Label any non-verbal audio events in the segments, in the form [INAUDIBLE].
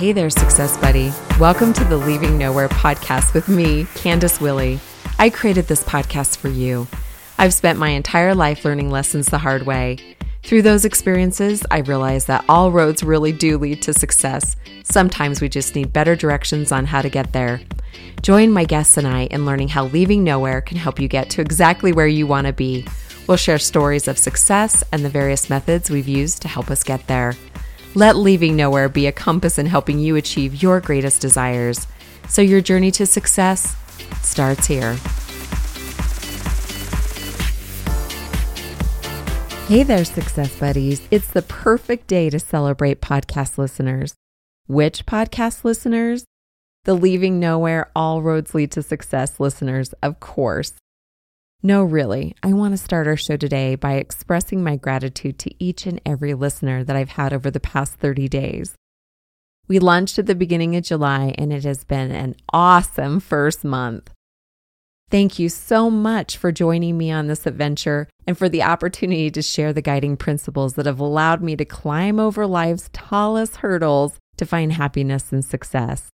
Hey there, Success Buddy. Welcome to the Leaving Nowhere podcast with me, Candace Willie. I created this podcast for you. I've spent my entire life learning lessons the hard way. Through those experiences, I realized that all roads really do lead to success. Sometimes we just need better directions on how to get there. Join my guests and I in learning how leaving nowhere can help you get to exactly where you want to be. We'll share stories of success and the various methods we've used to help us get there. Let leaving nowhere be a compass in helping you achieve your greatest desires. So your journey to success starts here. Hey there, success buddies. It's the perfect day to celebrate podcast listeners. Which podcast listeners? The Leaving Nowhere All Roads Lead to Success listeners, of course. No, really. I want to start our show today by expressing my gratitude to each and every listener that I've had over the past 30 days. We launched at the beginning of July, and it has been an awesome first month. Thank you so much for joining me on this adventure and for the opportunity to share the guiding principles that have allowed me to climb over life's tallest hurdles to find happiness and success.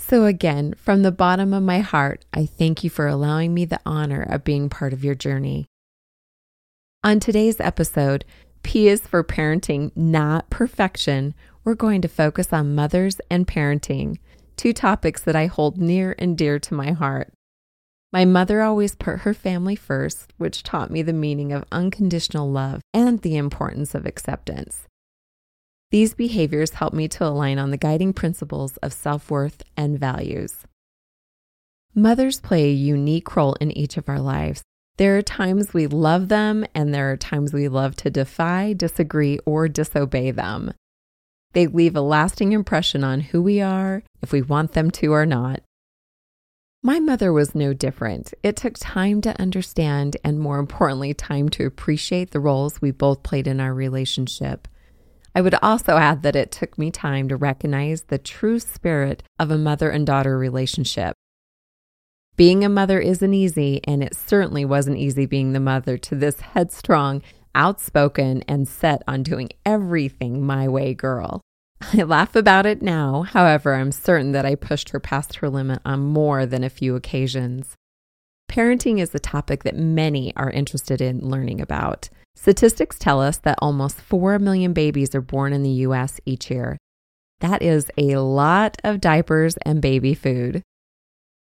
So, again, from the bottom of my heart, I thank you for allowing me the honor of being part of your journey. On today's episode, P is for parenting, not perfection. We're going to focus on mothers and parenting, two topics that I hold near and dear to my heart. My mother always put her family first, which taught me the meaning of unconditional love and the importance of acceptance. These behaviors help me to align on the guiding principles of self worth and values. Mothers play a unique role in each of our lives. There are times we love them, and there are times we love to defy, disagree, or disobey them. They leave a lasting impression on who we are, if we want them to or not. My mother was no different. It took time to understand, and more importantly, time to appreciate the roles we both played in our relationship. I would also add that it took me time to recognize the true spirit of a mother and daughter relationship. Being a mother isn't easy, and it certainly wasn't easy being the mother to this headstrong, outspoken, and set on doing everything my way girl. I laugh about it now, however, I'm certain that I pushed her past her limit on more than a few occasions. Parenting is a topic that many are interested in learning about. Statistics tell us that almost 4 million babies are born in the US each year. That is a lot of diapers and baby food.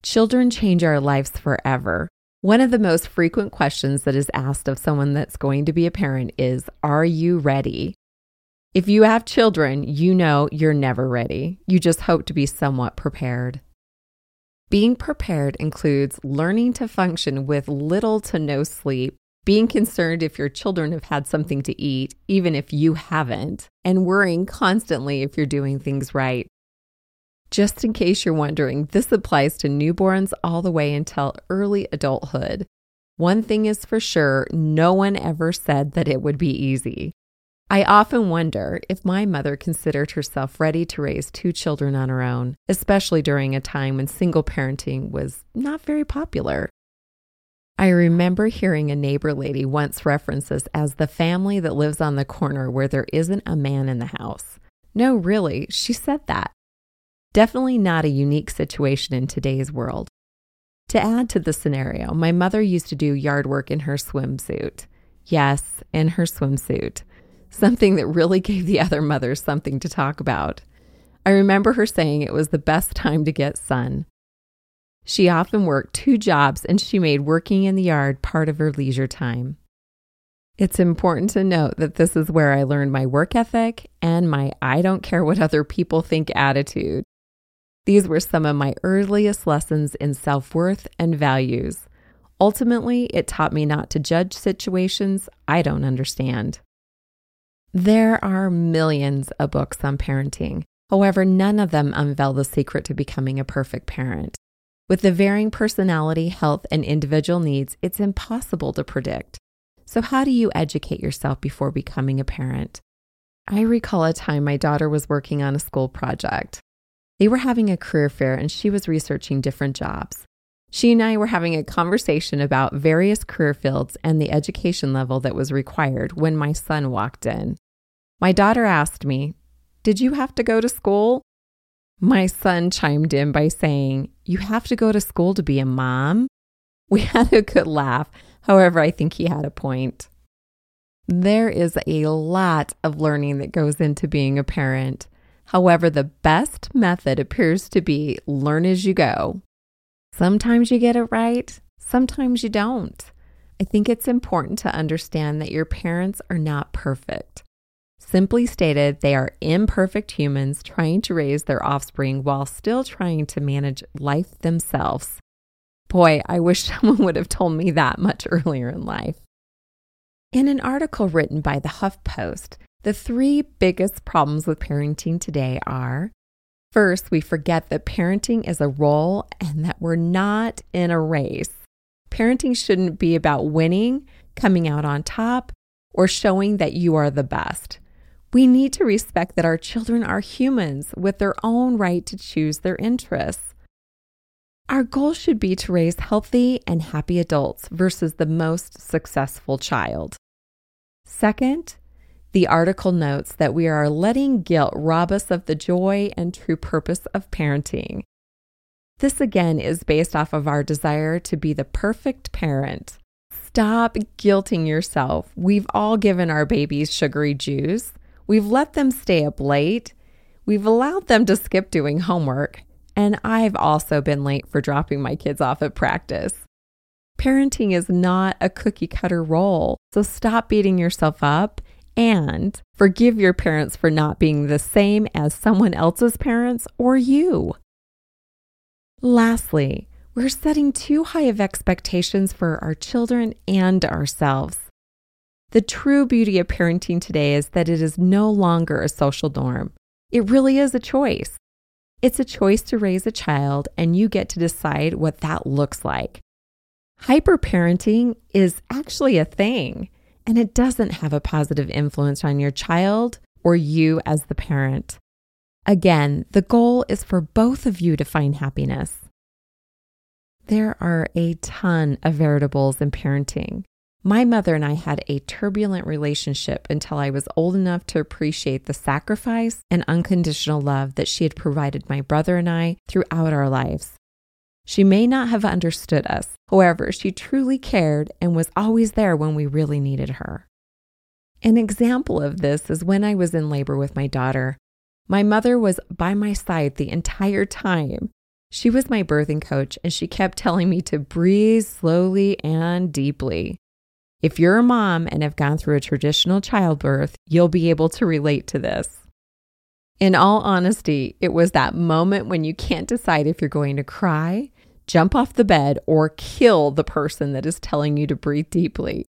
Children change our lives forever. One of the most frequent questions that is asked of someone that's going to be a parent is Are you ready? If you have children, you know you're never ready. You just hope to be somewhat prepared. Being prepared includes learning to function with little to no sleep being concerned if your children have had something to eat, even if you haven't, and worrying constantly if you're doing things right. Just in case you're wondering, this applies to newborns all the way until early adulthood. One thing is for sure no one ever said that it would be easy. I often wonder if my mother considered herself ready to raise two children on her own, especially during a time when single parenting was not very popular. I remember hearing a neighbor lady once reference us as the family that lives on the corner where there isn't a man in the house. No, really, she said that. Definitely not a unique situation in today's world. To add to the scenario, my mother used to do yard work in her swimsuit. Yes, in her swimsuit. Something that really [LAUGHS] gave the other mothers something to talk about. I remember her saying it was the best time to get sun. She often worked two jobs and she made working in the yard part of her leisure time. It's important to note that this is where I learned my work ethic and my I don't care what other people think attitude. These were some of my earliest lessons in self worth and values. Ultimately, it taught me not to judge situations I don't understand. There are millions of books on parenting. However, none of them unveil the secret to becoming a perfect parent. With the varying personality, health, and individual needs, it's impossible to predict. So, how do you educate yourself before becoming a parent? I recall a time my daughter was working on a school project. They were having a career fair and she was researching different jobs. She and I were having a conversation about various career fields and the education level that was required when my son walked in. My daughter asked me, Did you have to go to school? My son chimed in by saying, You have to go to school to be a mom. We [LAUGHS] had a good laugh. However, I think he had a point. There is a lot of learning that goes into being a parent. However, the best method appears to be learn as you go. Sometimes you get it right, sometimes you don't. I think it's important to understand that your parents are not perfect. Simply stated, they are imperfect humans trying to raise their offspring while still trying to manage life themselves. Boy, I wish [LAUGHS] someone would have told me that much earlier in life. In an article written by the HuffPost, the three biggest problems with parenting today are first, we forget that parenting is a role and that we're not in a race. Parenting shouldn't be about winning, coming out on top, or showing that you are the best. We need to respect that our children are humans with their own right to choose their interests. Our goal should be to raise healthy and happy adults versus the most successful child. Second, the article notes that we are letting guilt rob us of the joy and true purpose of parenting. This again is based off of our desire to be the perfect parent. Stop guilting yourself. We've all given our babies sugary juice. We've let them stay up late. We've allowed them to skip doing homework. And I've also been late for dropping my kids off at practice. Parenting is not a cookie cutter role, so stop beating yourself up and forgive your parents for not being the same as someone else's parents or you. Lastly, we're setting too high of expectations for our children and ourselves. The true beauty of parenting today is that it is no longer a social norm. It really is a choice. It's a choice to raise a child, and you get to decide what that looks like. Hyperparenting is actually a thing, and it doesn't have a positive influence on your child or you as the parent. Again, the goal is for both of you to find happiness. There are a ton of variables in parenting. My mother and I had a turbulent relationship until I was old enough to appreciate the sacrifice and unconditional love that she had provided my brother and I throughout our lives. She may not have understood us, however, she truly cared and was always there when we really needed her. An example of this is when I was in labor with my daughter. My mother was by my side the entire time. She was my birthing coach, and she kept telling me to breathe slowly and deeply. If you're a mom and have gone through a traditional childbirth, you'll be able to relate to this. In all honesty, it was that moment when you can't decide if you're going to cry, jump off the bed, or kill the person that is telling you to breathe deeply.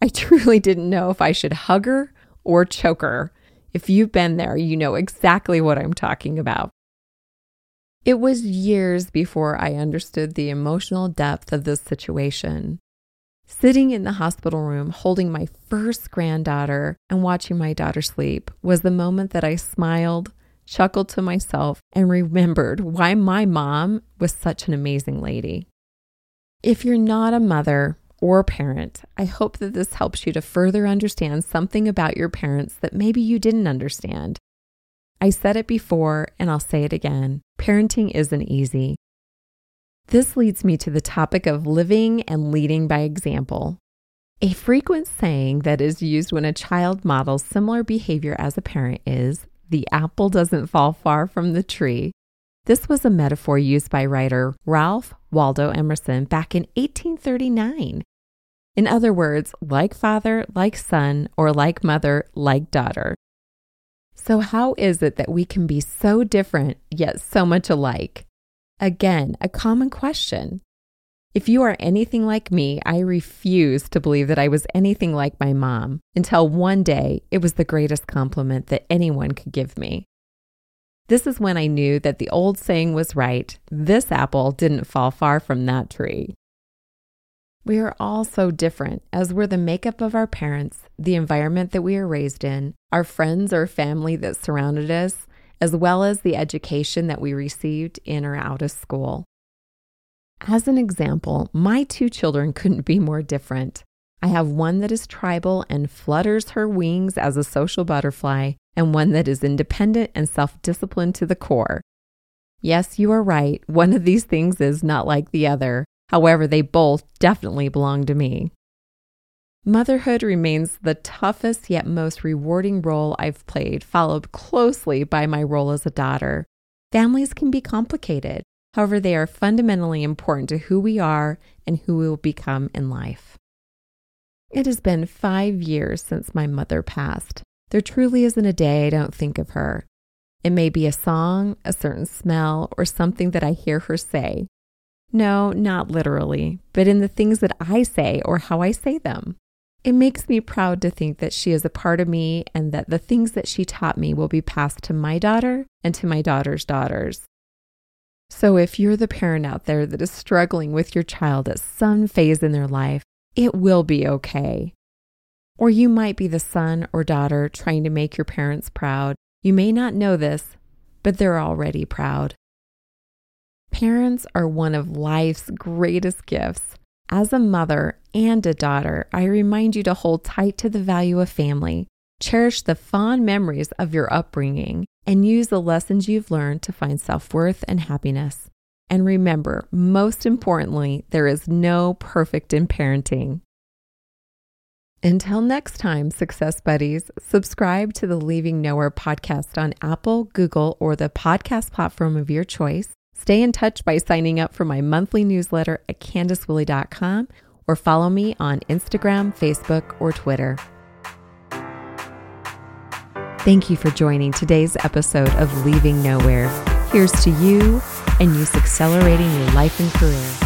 I [LAUGHS] truly didn't know if I should hug her or choke her. If you've been there, you know exactly what I'm talking about. It was years before I understood the emotional depth of this situation. Sitting in the hospital room holding my first granddaughter and watching my daughter sleep was the moment that I smiled, chuckled to myself, and remembered why my mom was such an amazing lady. If you're not a mother or parent, I hope that this helps you to further understand something about your parents that maybe you didn't understand. I said it before and I'll say it again parenting isn't easy. This leads me to the topic of living and leading by example. A frequent saying that is used when a child models similar behavior as a parent is the apple doesn't fall far from the tree. This was a metaphor used by writer Ralph Waldo Emerson back in 1839. In other words, like father, like son, or like mother, like daughter. So, how is it that we can be so different yet so much alike? Again, a common question. If you are anything like me, I refuse to believe that I was anything like my mom until one day it was the greatest compliment that anyone could give me. This is when I knew that the old saying was right this apple didn't fall far from that tree. We are all so different, as we're the makeup of our parents, the environment that we are raised in, our friends or family that surrounded us, as well as the education that we received in or out of school. As an example, my two children couldn't be more different. I have one that is tribal and flutters her wings as a social butterfly, and one that is independent and self disciplined to the core. Yes, you are right. One of these things is not like the other. However, they both definitely belong to me. Motherhood remains the toughest yet most rewarding role I've played, followed closely by my role as a daughter. Families can be complicated. However, they are fundamentally important to who we are and who we will become in life. It has been five years since my mother passed. There truly isn't a day I don't think of her. It may be a song, a certain smell, or something that I hear her say. No, not literally, but in the things that I say or how I say them. It makes me proud to think that she is a part of me and that the things that she taught me will be passed to my daughter and to my daughter's daughters. So, if you're the parent out there that is struggling with your child at some phase in their life, it will be okay. Or you might be the son or daughter trying to make your parents proud. You may not know this, but they're already proud. Parents are one of life's greatest gifts. As a mother and a daughter, I remind you to hold tight to the value of family, cherish the fond memories of your upbringing, and use the lessons you've learned to find self worth and happiness. And remember, most importantly, there is no perfect in parenting. Until next time, Success Buddies, subscribe to the Leaving Nowhere podcast on Apple, Google, or the podcast platform of your choice. Stay in touch by signing up for my monthly newsletter at CandiceWilly.com or follow me on Instagram, Facebook, or Twitter. Thank you for joining today's episode of Leaving Nowhere. Here's to you and you accelerating your life and career.